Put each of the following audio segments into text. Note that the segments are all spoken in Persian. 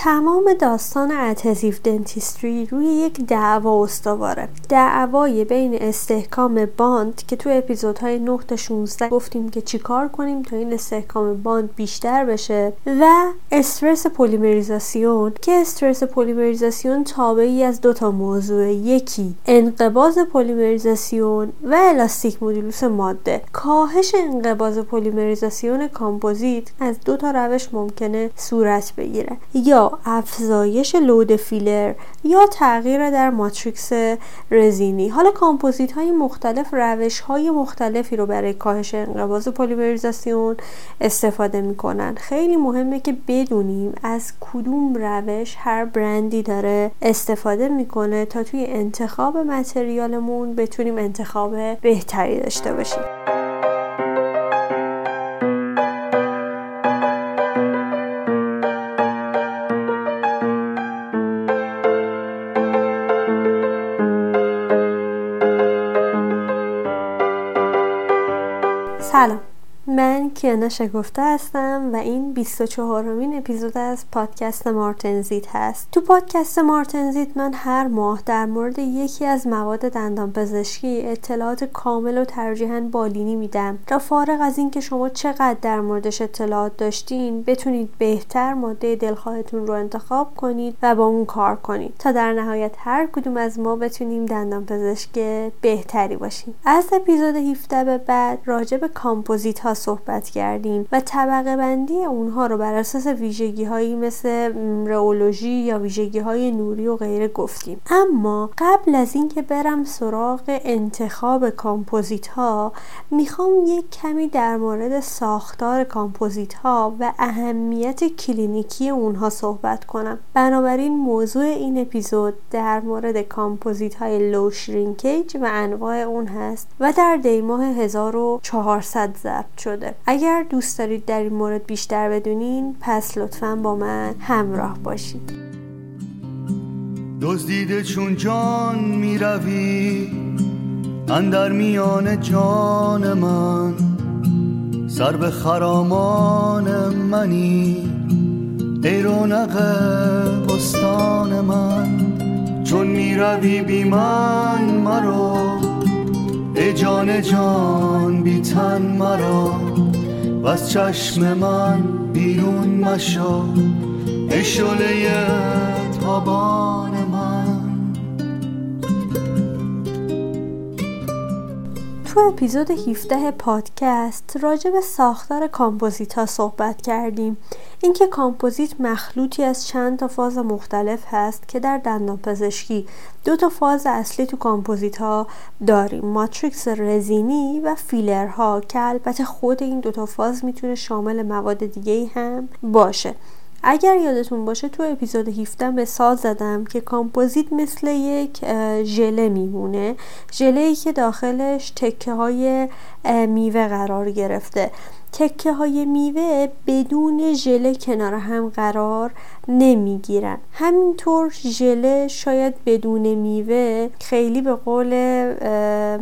تمام داستان adhesive dentistry روی یک دعوا استواره. دعوای بین استحکام bond که تو اپیزودهای 9 تا 16 گفتیم که چیکار کنیم تا این استحکام bond بیشتر بشه و استرس پلیمریزاسیون که استرس پلیمریزاسیون تابعی از دو تا موضوع. یکی انقباض پلیمریزاسیون و elastic modulus ماده. کاهش انقباض پلیمریزاسیون کامپوزیت از دو تا روش ممکنه صورت بگیره. یا افزایش load filler یا تغییر در ماتریکس رزینی. حالا کامپوزیت های مختلف روش های مختلفی رو برای کاهش انقباض پلیمریزاسیون استفاده می‌کنن. خیلی مهمه که بدونیم از کدوم روش هر برندی داره استفاده می‌کنه تا توی انتخاب متریالمون بتونیم انتخاب بهتری داشته باشیم. من کیانا شگفته هستم و این 24 مین اپیزود از پادکست مارتنزیت هست. تو پادکست مارتنزیت من هر ماه در مورد یکی از مواد دندان پزشکی اطلاعات کامل و ترجیحاً بالینی میدم تا فارغ از اینکه شما چقدر در موردش اطلاعات داشتین بتونید بهتر ماده دلخواهتون رو انتخاب کنید و با اون کار کنید تا در نهایت هر کدوم از ما بتونیم دندان پزشک بهتری باشیم. از اپیزود 17 به بعد راجع به کامپوزیت ها صحبت کردیم و طبقه بندی اونها رو بر اساس ویژگی هایی مثل رئولوژی یا ویژگی های نوری و غیره گفتیم. اما قبل از اینکه برم سراغ انتخاب کامپوزیت ها می‌خوام یک کمی در مورد ساختار کامپوزیت ها و اهمیت کلینیکی اونها صحبت کنم. بنابراین موضوع این اپیزود در مورد کامپوزیت های low shrinkage و انواع اون هست و در دیماه 1400 ضبط شده. اگر دوست دارید در این مورد بیشتر بدونین پس لطفا با من همراه باشید. دزدیده چون جان می‌روی اندر میان جان من. سر به خرامان منی ای رونق بستان من. چون می‌روی بی من مرو ای جان جان بی تن مرا از چشم من بیرون مشو ای شعله تابان من. تو اپیزود 17 پادکست راجع به ساختار کامپوزیت ها صحبت کردیم. اینکه کامپوزیت مخلوطی از چند تا فاز مختلف هست که در دندان پزشکی دو تا فاز اصلی تو کامپوزیت ها داریم. matrix رزینی و فیلر ها که البته خود این دو تا فاز می‌تونه شامل مواد دیگه هم باشه. اگر یادتون باشه تو اپیزود 17 مثال زدم که کامپوزیت مثل یک ژله میمونه. ژله ای که داخلش تکه های میوه قرار گرفته. تکه های میوه بدون ژله کنار هم قرار نمی‌گیرن. همینطور ژله شاید بدون میوه خیلی به قول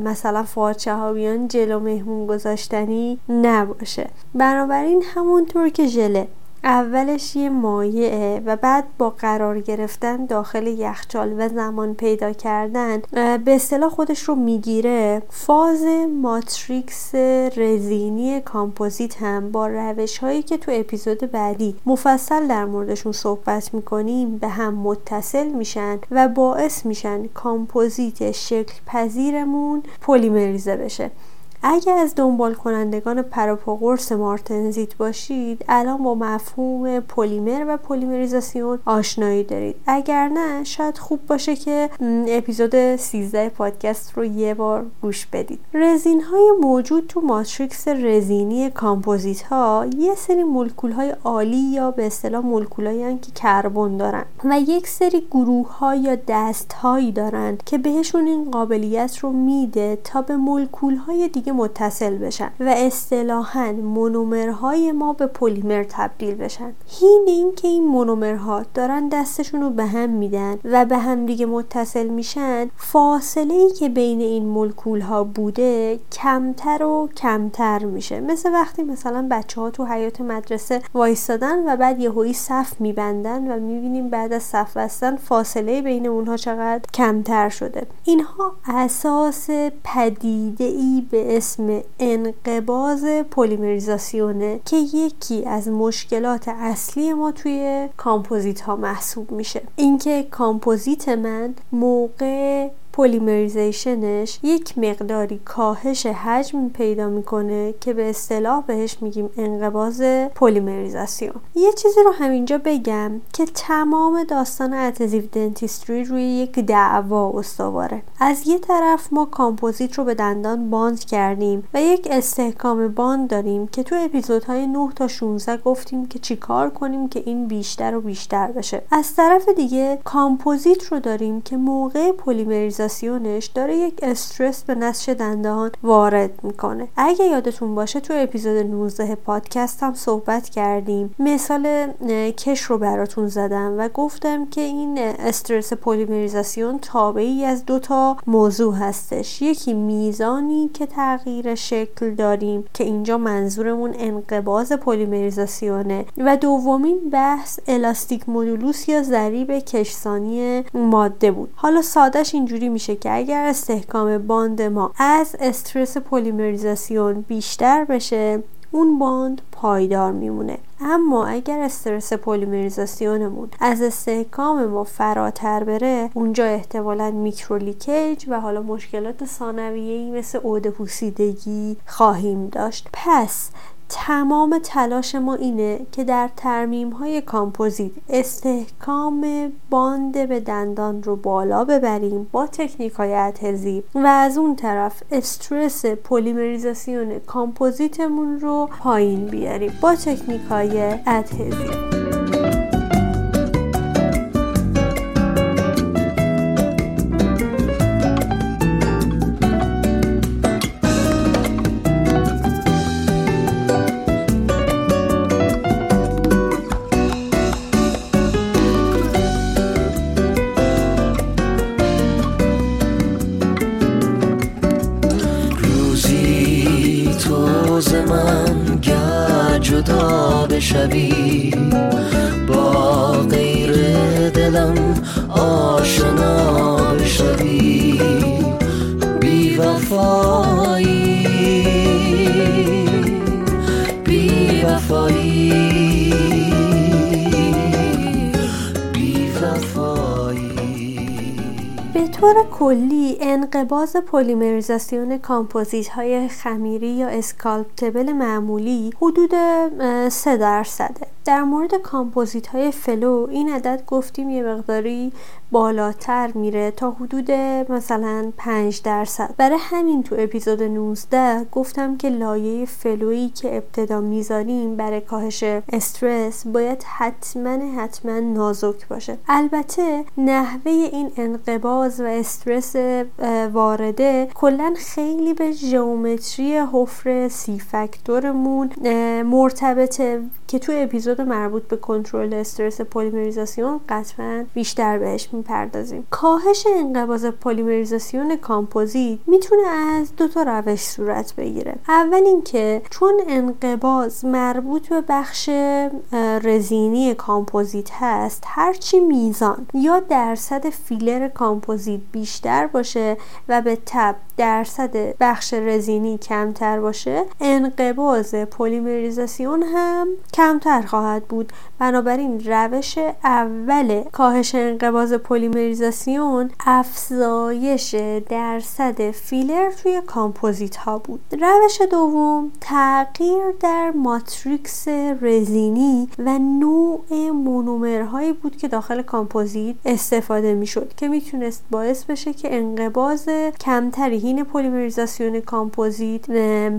مثلا فاچهاویان جلو مهمون گذاشتنی نباشه. بنابراین همونطور که ژله اولش یه مایعه و بعد با قرار گرفتن داخل یخچال و زمان پیدا کردن به اصطلاح خودش رو می‌گیره. فاز matrix رزینی کامپوزیت هم با روش هایی که تو اپیزود بعدی مفصل در موردشون صحبت می‌کنیم به هم متصل میشن و باعث میشن کامپوزیت شکل پذیرمون پلیمریزه بشه. اگر از دنبال کنندگان پروپا قرص مارتنزیت باشید الان با مفهوم پلیمر و پلیمریزاسیون آشنایی دارید. اگر نه شاید خوب باشه که اپیزود 13 پادکست رو یه بار گوش بدید. رزین های موجود تو matrix رزینی کامپوزیت ها یه سری مولکول های آلی یا به اصطلاح مولکول هایی که کربن دارن و یک سری گروه ها یا دست هایی دارن که بهشون این قابلیت رو میده تا به مولکول های دیگه متصل بشن و اصطلاحا مونومرهای ما به پلیمر تبدیل بشن. هین اینکه این مونومرها دارن دستشون رو به هم میدن و به هم دیگه متصل میشن فاصله ای که بین این مولکول ها بوده کمتر و کمتر میشه. مثل وقتی مثلا بچه ها تو حیات مدرسه وایستادن و بعد یهویی صف میبندن و می‌بینیم بعد از صف بستن فاصله بین اونها چقدر کمتر شده. اینها اساس پدیده ای به اسم انقباز پلیمریزاسیونه که یکی از مشکلات اصلی ما توی کامپوزیت ها محسوب میشه. اینکه کامپوزیت من موقع polymerization ش یک مقداری کاهش حجم پیدا می‌کنه که به اصطلاح بهش میگیم انقباض پلیمریزاسیون یه چیزی رو همینجا بگم که تمام داستان adhesive dentistry روی یک دعوا استواره. از یه طرف ما کامپوزیت رو به دندان bond کردیم و یک استحکام bond داریم که تو اپیزودهای 9 تا 16 گفتیم که چیکار کنیم که این بیشتر و بیشتر بشه. از طرف دیگه کامپوزیت رو داریم که موقع پلیمریزاسیون داره یک استرس به نسج دندان وارد می‌کنه. اگه یادتون باشه تو اپیزود 19 پادکست هم صحبت کردیم. مثال کش رو براتون زدم و گفتم که این استرس پلیمریزاسیون تابعی از دو تا موضوع هستش. یکی میزانی که تغییر شکل داریم که اینجا منظورمون انقباز پلیمریزاسیونه و دومین بحث الاستیک مدولوس یا ضریب کشسانی ماده بود. حالا سادش اینجوری میشه که اگر استحکام باند ما از استرس پلیمریزاسیون بیشتر بشه اون bond پایدار میمونه. اما اگر استرس پلیمریزاسیونمون از استحکام ما فراتر بره اونجا احتمالا microleakage و حالا مشکلات ثانویه‌ای مثل عود پوسیدگی خواهیم داشت. پس تمام تلاش ما اینه که در ترمیم های کامپوزیت استحکام bond به دندان رو بالا ببریم با تکنیک های adhesive و از اون طرف استرس پلیمریزاسیون کامپوزیتمون رو پایین بیاریم با تکنیک های adhesive شوی با کلی انقباز پلیمریزاسیون کامپوزیت های خمیری یا اسکالپتبل معمولی حدود 3 درصده. در مورد کامپوزیت های flow این عدد گفتیم یه مقداری بالاتر میره تا حدود مثلا 5 درصد. برای همین تو اپیزود 19 گفتم که لایه flow یی که ابتدا می‌ذاریم برای کاهش استرس باید حتما حتما نازک باشه. البته نحوه این انقباض و استرس وارده کلا خیلی به geometry حفره C-factor مون مرتبطه که تو اپیزود مربوط به کنترل استرس پلیمریزاسیون قطعا بیشتر بهش می‌پردازیم. کاهش انقباض پلیمریزاسیون کامپوزیت می‌تونه از دو تا روش صورت بگیره. اول اینکه چون انقباض مربوط به بخش رزینی کامپوزیت هست هرچی میزان یا درصد فیلر کامپوزیت بیشتر باشه و به تبع درصد بخش رزینی کمتر باشه انقباض پلیمریزاسیون هم کمتر خواهد بود. بنابراین روش اول کاهش انقباض پلیمریزاسیون افزایش درصد فیلر توی کامپوزیت ها بود. روش دوم تغییر در ماتریکس رزینی و نوع مونومرهایی بود که داخل کامپوزیت استفاده می‌شد که می‌تونست باعث بشه که انقباض کمتری تو حین پلیمریزاسیون کامپوزیت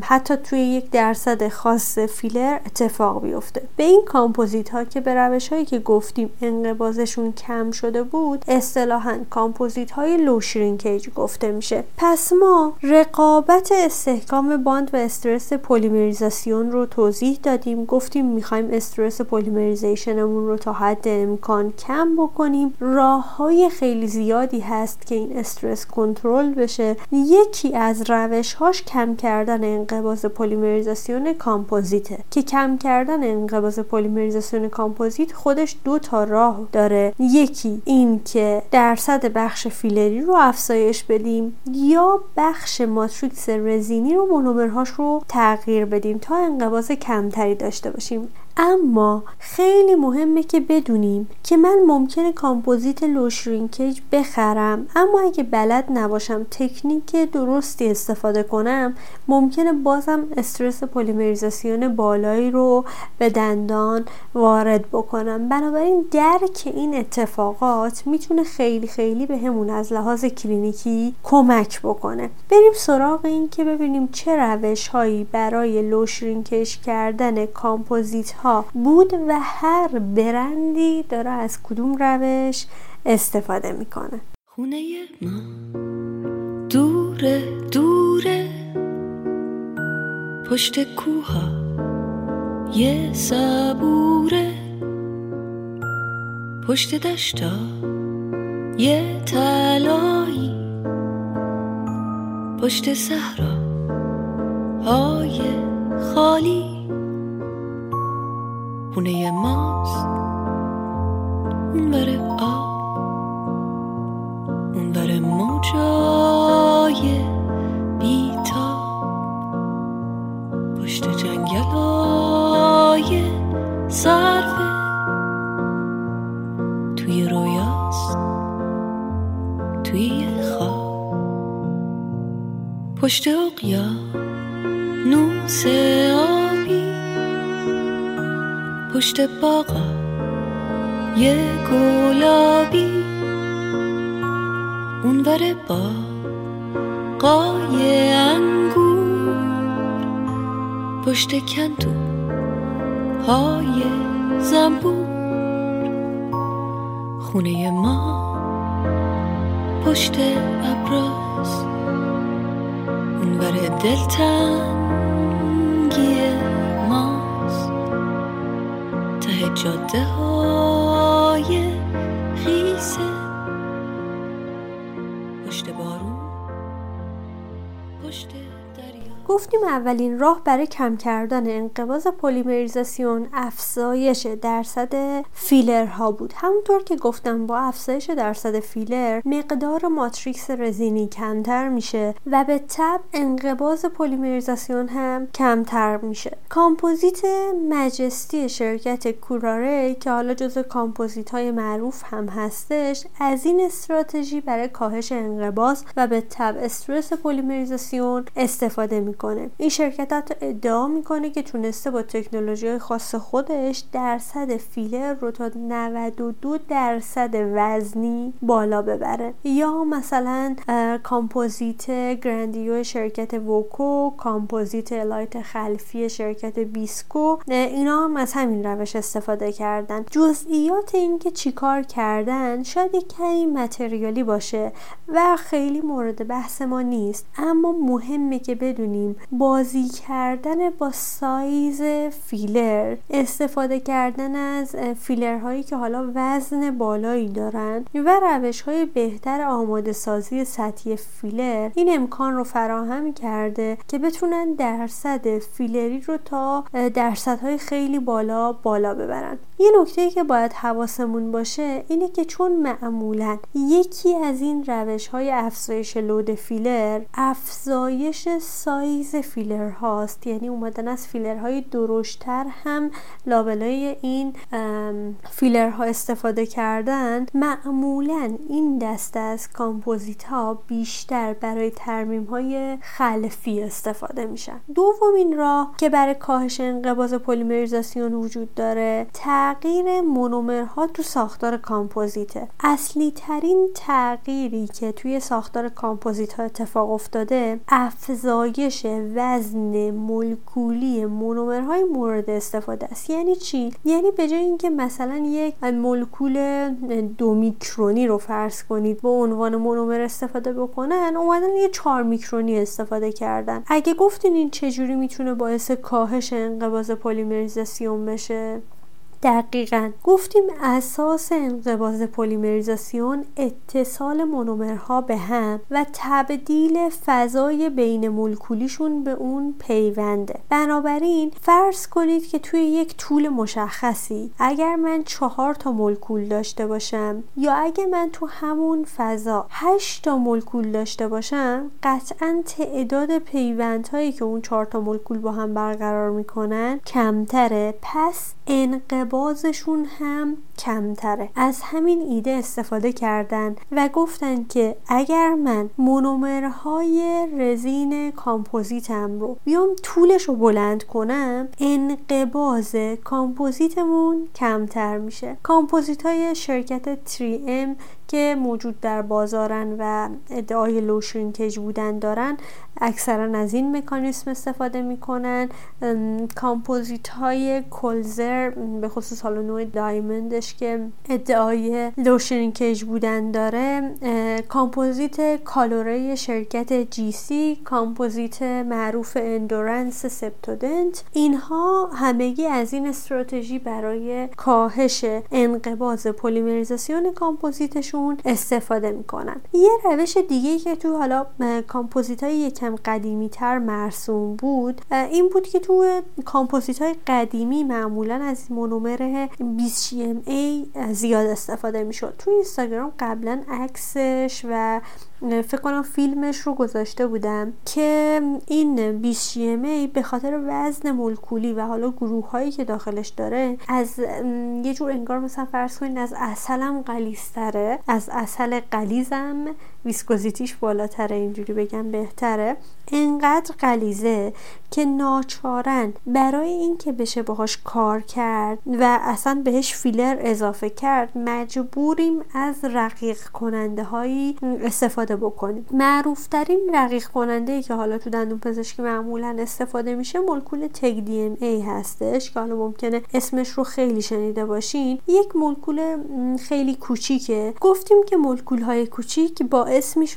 حتی توی یک درصد خاص فیلر اتفاق بیفته. به این کامپوزیت ها که به روش هایی که گفتیم انقباضشون کم شده بود اصطلاحا کامپوزیت های low shrinkage گفته میشه. پس ما رقابت استحکام باند و استرس پلیمریزاسیون رو توضیح دادیم. گفتیم می‌خوایم استرس polymerization مون رو تا حد امکان کم بکنیم. راه های خیلی زیادی هست که این استرس کنترل بشه. یکی از روش هاش کم کردن انقباض پلیمریزاسیون کامپوزیته. که کم کردن انقباض پلیمریزاسیون کامپوزیت خودش دو تا راه داره. یکی این که درصد بخش فیلری رو افزایش بدیم یا بخش ماتریکس رزینی رو مونومرهاش رو تغییر بدیم تا انقباض کمتری داشته باشیم. اما خیلی مهمه که بدونیم که من ممکنه کامپوزیت low shrinkage بخرم. اما اگه بلد نباشم تکنیک درستی استفاده کنم ممکنه بازم استرس پلیمریزاسیون بالایی رو به دندان وارد بکنم. بنابراین درک این اتفاقات می‌تونه خیلی خیلی بهمون از لحاظ کلینیکی کمک بکنه. بریم سراغ این که ببینیم چه روش هایی برای low کردن کامپوزیت ها بود و هر برندی داره از کدوم روش استفاده می‌کنه. خونه ما دوره دوره پشت کوها یه صبوره پشت دشتا یه تلایی پشت صحرا های خالی. خونه ماست. اون بره آب اون بره موجای بیتا پشت جنگل های صرفه توی رویاست. توی خواب. پشت اقیا نوس پشت باغا یه گلابی. اونور با قای انگور. پشت کندو های زنبور. خونه ما پشت ابراز. اونور دلتنگیه جاده های گفتیم اولین راه برای کم کردن انقباض پلیمریزاسیون افزایش درصد فیلر ها بود. همونطور که گفتم با افزایش درصد فیلر مقدار ماتریکس رزینی کمتر میشه و به تبع انقباض پلیمریزاسیون هم کمتر میشه. کامپوزیت Majesty شرکت Kuraray که حالا جزو کامپوزیت های معروف هم هستش از این استراتژی برای کاهش انقباض و به تبع استرس پلیمریزاسیون استفاده می‌کنه. این شرکت حتی ادعا می‌کنه که تونسته با تکنولوژی خاص خودش درصد فیلر رو تا 92 درصد وزنی بالا ببره. یا مثلا کامپوزیت Grandio شرکت VOCO کامپوزیت Aelite خلفی شرکت Bisco اینا هم از همین روش استفاده کردن. جزئیات اینکه چیکار کردن شاید یک کمی material ی باشه و خیلی مورد بحث ما نیست. اما مهمه که بدونیم بازی کردن با سایز فیلر استفاده کردن از فیلر هایی که حالا وزن بالایی دارن و روش های بهتر آماده سازی سطحی فیلر این امکان رو فراهم کرده که بتونن درصد فیلری رو تا درصدهای خیلی بالا بالا ببرن. یه نکته که باید حواسمون باشه اینه که چون معمولا یکی از این روش های افزایش load فیلر افزایش سایز فیلر هاست یعنی اومدن از فیلرهای درشتر هم لابلای این فیلرها استفاده کردن معمولا این دسته از کامپوزیت ها بیشتر برای ترمیم های خلفی استفاده میشن. دومین راه که برای کاهش انقباض پلیمریزاسیون وجود داره تغییر مونومرها تو ساختار کامپوزیته. اصلی ترین تغییری که توی ساختار کامپوزیت ها اتفاق افتاده افزایش وزن مولکولی مونومرهای مورد استفاده است. یعنی چی؟ یعنی به جای اینکه مثلا یک مولکول دو میکرونی رو فرض کنید به عنوان مونومر استفاده بکنن اومدن یه چهار میکرونی استفاده کردن. اگه گفتین این چجوری می‌تونه باعث کاهش انقباض پلیمریزاسیون بشه؟ دقیقا. گفتیم اساس انقباض پلیمریزاسیون اتصال مونومرها به هم و تبدیل فضای بین مولکولیشون به اون پیونده. بنابراین فرض کنید که توی یک طول مشخصی اگر من چهار تا مولکول داشته باشم یا اگر من تو همون فضا هشت تا مولکول داشته باشم قطعا تعداد پیوندهایی که اون چهار تا مولکول با هم برقرار می‌کنن کمتره. پس انقباضشون هم کمتره. از همین ایده استفاده کردن و گفتن که اگر من مونومرهای رزین کامپوزیتم رو بیام طولش رو بلند کنم انقباض کامپوزیتمون کمتر میشه. کامپوزیت های شرکت 3M که موجود در بازارن و ادعای low shrinkage بودن دارن اکثرا از این مکانیسم استفاده می‌کنن. کامپوزیت های Kulzer به خصوص حالا نوع Diamond ش که ادعای low shrinkage بودن داره کامپوزیت Kalore شرکت GC کامپوزیت معروف N'Durance Septodont. اینها همگی از این استراتژی برای کاهش انقباض پلیمریزاسیون کامپوزیتشون استفاده می‌کنن. یه روش دیگه که تو حالا کامپوزیت های یکم قدیمی تر مرسوم بود این بود که تو کامپوزیت های قدیمی معمولا از مونومر 20 ای زیاد استفاده می‌شد. تو اینستاگرام قبلا عکسش و فکر کنم فیلمش رو گذاشته بودم که این 20 ای به خاطر وزن مولکولی و حالا گروه هایی که داخلش داره از یه جور انگار مثلا فرض کنین از اصلم غلیظ‌تره از اصل غلیظم ویسکوزیتیش بالاتره اینجوری بگم بهتره. انقدر غلیظه که ناچارا برای اینکه بشه باهاش کار کرد و اصلا بهش فیلر اضافه کرد مجبوریم از رقیق کننده هایی استفاده بکنیم معروف ترین رقیق کننده ای که حالا تو دندون پزشکی معمولا استفاده میشه مولکول TEGDMA هستش که حالا ممکنه اسمش رو خیلی شنیده باشین. یک مولکول خیلی کوچیکه. گفتیم که مولکول های کوچیک باعث می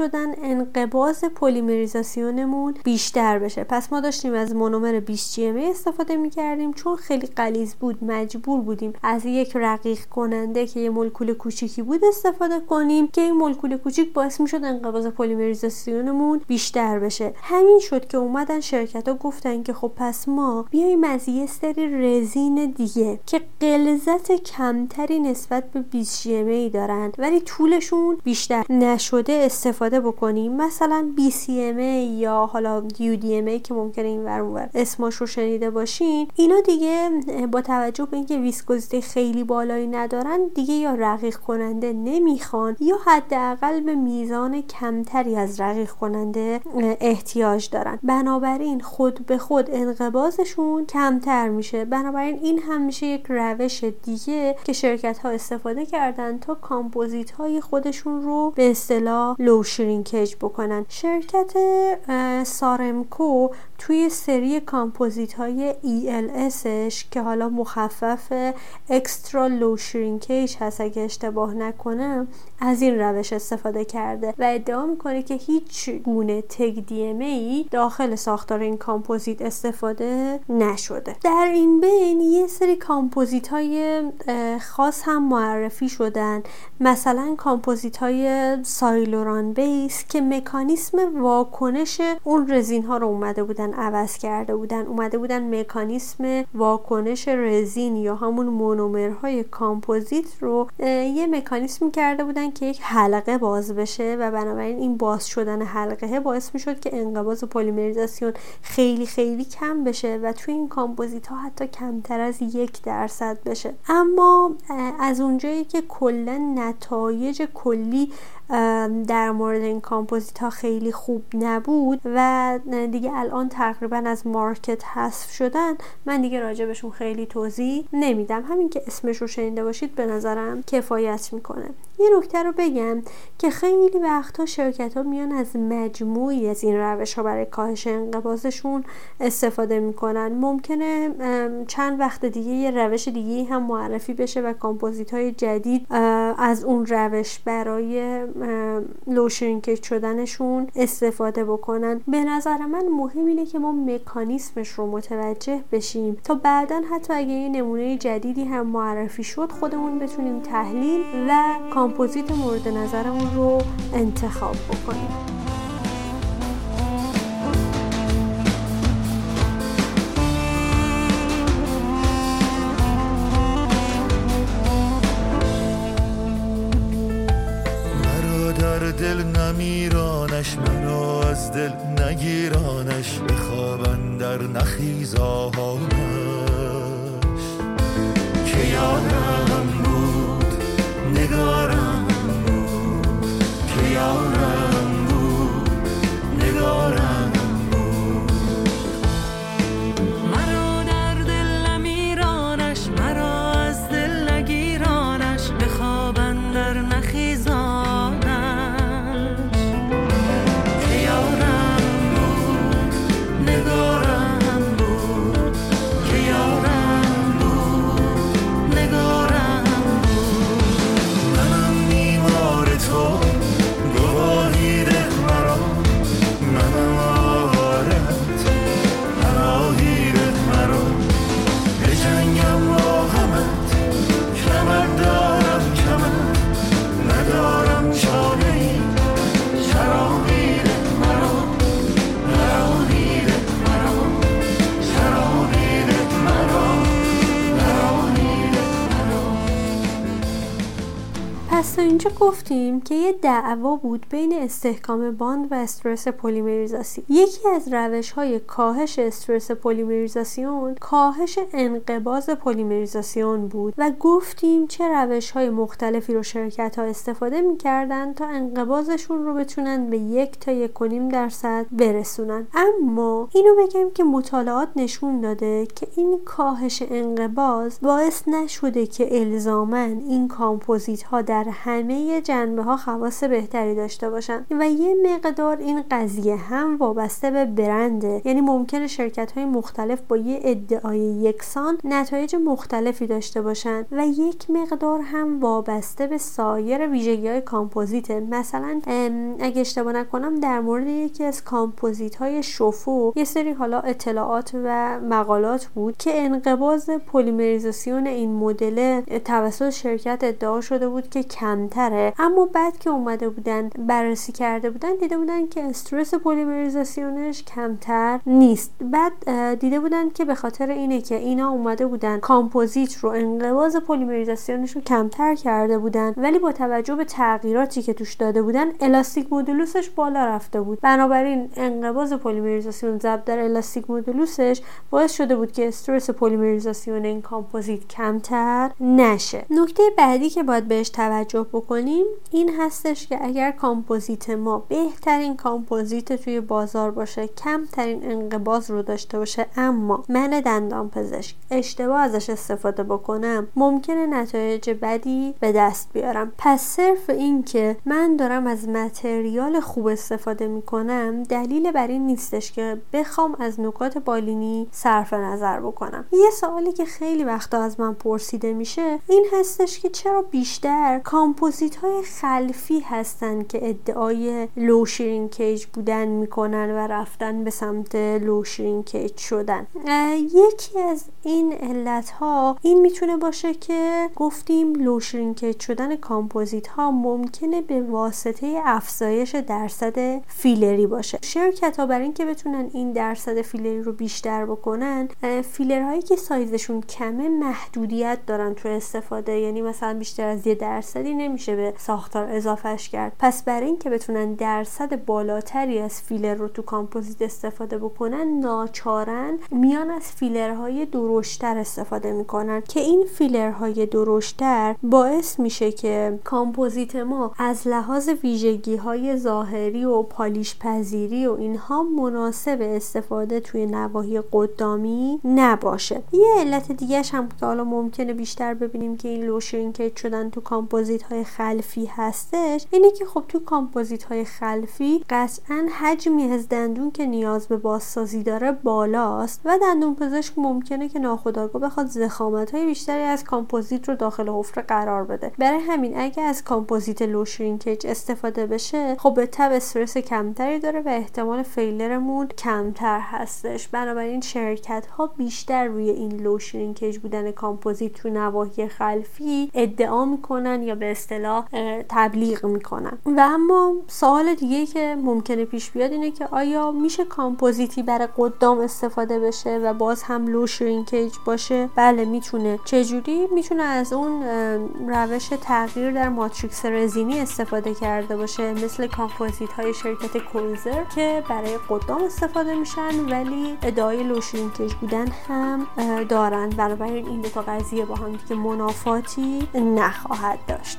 انقباض پلیمریزاسیونمون بیشتر بشه. پس ما داشتیم از مونومر 20 جی استفاده می کردیم چون خیلی غلیظ بود مجبور بودیم از یک رقیق کننده که یه مولکول کوچیکی بود استفاده کنیم که این مولکول کوچیک باعث می انقباض پلیمریزاسیونمون بیشتر بشه. همین شد که اومدن شرکت ها گفتن که خب پس ما بیایم از یه سری رزین دیگه که غلظت کمتری نسبت به 20 جی دارن ولی طولشون بیشتر نشده استفاده بکنیم. مثلا BCMA یا حالا UDMA که ممکنه این ور اسماش رو شنیده باشین اینا دیگه با توجه به اینکه ویسکوزیته خیلی بالایی ندارن دیگه یا رقیق کننده نمی‌خوان یا حداقل به میزان کمتری از رقیق کننده احتیاج دارن. بنابراین خود به خود انقباضشون کمتر میشه. بنابراین این هم میشه یک روش دیگه که شرکت ها استفاده کردن تا کامپوزیت های خودشون رو به اصطلاح لو شرینکج بکنن. شرکت Saremco توی سری کامپوزیت های ELS ش که حالا مخفف extra low shrinkage هست اگه اشتباه نکنم از این روش استفاده کرده و ادعا می‌کنه که هیچ گونه TEGDMA داخل ساختار این کامپوزیت استفاده نشده. در این بین یه سری کامپوزیت های خاص هم معرفی شدن. مثلا کامپوزیت های silorane base که مکانیسم واکنش اون رزین ها رو اومده بودن عوض کرده بودن. اومده بودن مکانیسم واکنش رزین یا همون مونومرهای کامپوزیت رو یه مکانیسم کرده بودن که یک حلقه باز بشه و بنابراین این باز شدن حلقه باعث می‌شد که انقباض پلیمریزاسیون خیلی خیلی کم بشه و توی این کامپوزیت ها حتی کمتر از یک درصد بشه. اما از اونجایی که کلا نتایج کلی در مورد این کامپوزیت ها خیلی خوب نبود و دیگه الان تقریبا از market حذف شدن من دیگه راجع بهشون خیلی توضیح نمیدم. همین که اسمش رو شنیده باشید به نظرم کفایت می‌کنه. یه نکته رو بگم که خیلی وقتها شرکت ها میان از مجموعی از این روش ها برای کاهش انقباضشون استفاده می‌کنن. ممکنه چند وقت دیگه یه روش دیگه هم معرفی بشه و کامپوزیت های جدید از اون روش برای لوشرینکج شدنشون استفاده بکنن. به نظر من مهم اینه که ما مکانیسمش رو متوجه بشیم تا بعدا حتی اگه یه نمونه جدیدی هم معرفی شد خودمون بتونیم تحلیل و کامپوزیت مورد نظرمون رو انتخاب بکنیم. دل نمیرانش منو از دل نگیرانش. بخوابن در نخیزاهانش اینجا گفتیم که یه دعوا بود بین استحکام bond و استرس پلیمریزاسیون یکی از روش های کاهش استرس پلیمریزاسیون کاهش انقباض پلیمریزاسیون بود و گفتیم چه روش های مختلفی رو شرکت ها استفاده می‌کردن تا انقباضشون رو بتونن به یک تا یک و نیم درصد برسونن. اما اینو بگم که مطالعات نشون داده که این کاهش انقباض باعث نشده که الزاما این کامپوزیت ها در همه جنبه ها خواص بهتری داشته باشن. و یه مقدار این قضیه هم وابسته به برنده یعنی ممکنه شرکت های مختلف با یه ادعای یکسان نتایج مختلفی داشته باشن. و یک مقدار هم وابسته به سایر ویژگی های کامپوزیته مثلا اگه اشتباه نکنم در مورد یکی از کامپوزیت های Shofu یه سری حالا اطلاعات و مقالات بود که انقباض پلیمریزاسیون این مدل توسط شرکت ادعا شده بود که کم کمتره اما بعد که اومده بودن بررسی کرده بودن دیده بودن که استرس پلیمریزاسیونش کمتر نیست. بعد دیده بودن که به خاطر اینه که اینا اومده بودن کامپوزیت رو انقباض پلیمریزاسیونش رو کمتر کرده بودن ولی با توجه به تغییراتی که توش داده بودن elastic modulus ش بالا رفته بود. بنابراین انقباض پلیمریزاسیون ضرب در elastic modulus ش باعث شده بود که استرس پلیمریزاسیون این کامپوزیت کمتر نشه. نکته بعدی که باید بهش توجه بکنیم این هستش که اگر کامپوزیت ما بهترین کامپوزیت توی بازار باشه کمترین انقباض رو داشته باشه اما من دندان پزشک اشتباه ازش استفاده بکنم ممکنه نتایج بدی به دست بیارم. پس صرف این که من دارم از material خوب استفاده می‌کنم دلیل بر این نیستش که بخوام از نکات بالینی صرف نظر بکنم. یه سوالی که خیلی وقتا از من پرسیده میشه این هستش که چرا بیشتر کامپوزیت کامپوزیت های خلفی هستن که ادعای لو کیج بودن می‌کنن و رفتن به سمت لو کیج شدن. یکی از این علت ها این می‌تونه باشه که گفتیم low کیج شدن کامپوزیت ها ممکنه به واسطه افزایش درصد فیلری باشه. شرکت ها برای اینکه بتونن این درصد فیلری رو بیشتر بکنن فیلر هایی که سایزشون کمه محدودیت دارن تو استفاده. یعنی مثلا بیشتر از یه درصد درصدی نمیشه به ساختار اضافه‌ش کرد. پس برای اینکه بتونن درصد بالاتری از فیلر رو تو کامپوزیت استفاده بکنن ناچارا میان از فیلرهای درشتر استفاده می‌کنن که این فیلرهای درشتر باعث میشه که کامپوزیت ما از لحاظ ویژگی های ظاهری و polish پذیری و اینها مناسب استفاده توی نواحی قدامی نباشه. یه علت دیگه هم که حالا ممکنه بیشتر ببینیم که این low shrinkage شدن تو کامپوزیت های خلفی هستش اینه که خب تو کامپوزیت های خلفی قطعا حجمی از دندون که نیاز به بازسازی داره بالاست و دندون پزشک ممکنه که ناخودآگاه بخواد ضخامت های بیشتری از کامپوزیت رو داخل حفره قرار بده. برای همین اگه از کامپوزیت low shrinkage استفاده بشه خب به تبع استرس کمتری داره و احتمال failure مون کمتر هستش. بنابراین شرکت ها بیشتر روی این low shrinkage بودن کامپوزیت تو نواحی خلفی ادعا می‌کنن یا به اصطلاح تبلیغ می‌کنن. و اما سوال دیگه که ممکنه پیش بیاد اینه که آیا میشه کامپوزیتی برای قدام استفاده بشه و باز هم low shrinkage باشه؟ بله می‌تونه. چجوری؟ می‌تونه از اون روش تغییر در ماتریکس رزینی استفاده کرده باشه مثل کامپوزیت های شرکت کوزر که برای قدام استفاده میشن ولی ادعای low shrinkage بودن هم دارن. بنابراین این دو تا قضیه با هم دیگه منافاتی نخواهد داشت.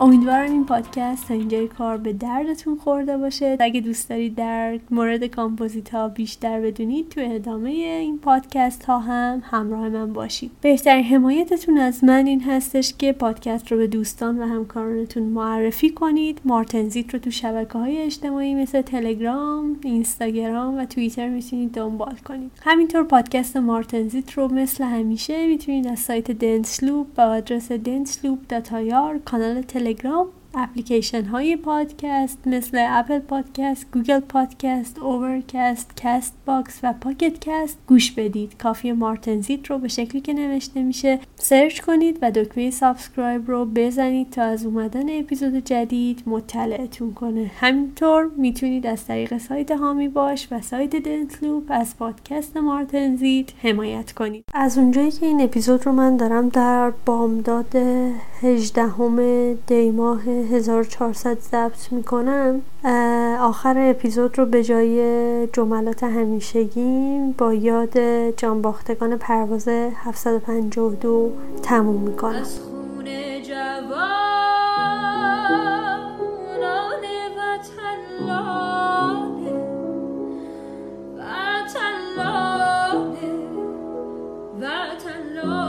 امیدوارم این پادکست تا اینجای کار به دردتون خورده باشه. اگه دوست دارید در مورد کامپوزیت ها بیشتر بدونید تو ادامه این پادکست ها هم همراه من باشید. بهترین حمایتتون از من این هستش که پادکست رو به دوستان و همکارانتون معرفی کنید. مارتنزیت رو تو شبکه های اجتماعی مثل تلگرام اینستاگرام و توییتر می‌تونید دنبال کنید. همینطور پادکست مارتنزیت رو مثل همیشه می‌تونید از سایت دنسلوپ با آدرس densloop.ir کانال تلگرام playground اپلیکیشن های پادکست مثل Apple Podcast، Google Podcast، Overcast، Castbox و Pocket Casts گوش بدید. کافیه مارتنزیت رو به شکلی که نوشته میشه سرچ کنید و دکمه subscribe رو بزنید تا از اومدن اپیزود جدید مطلعتون کنه. همینطور می‌تونید از طریق سایت حامی باش و سایت دنسلوپ از پادکست مارتنزیت حمایت کنید. از اونجایی که این اپیزود رو من دارم در بامداد 18 دی ماه 1400 ضبط می‌کنم. آخر اپیزود رو به جای جملات همیشگیم با یاد جانباختگان پرواز 752 تموم می‌کنم. Oh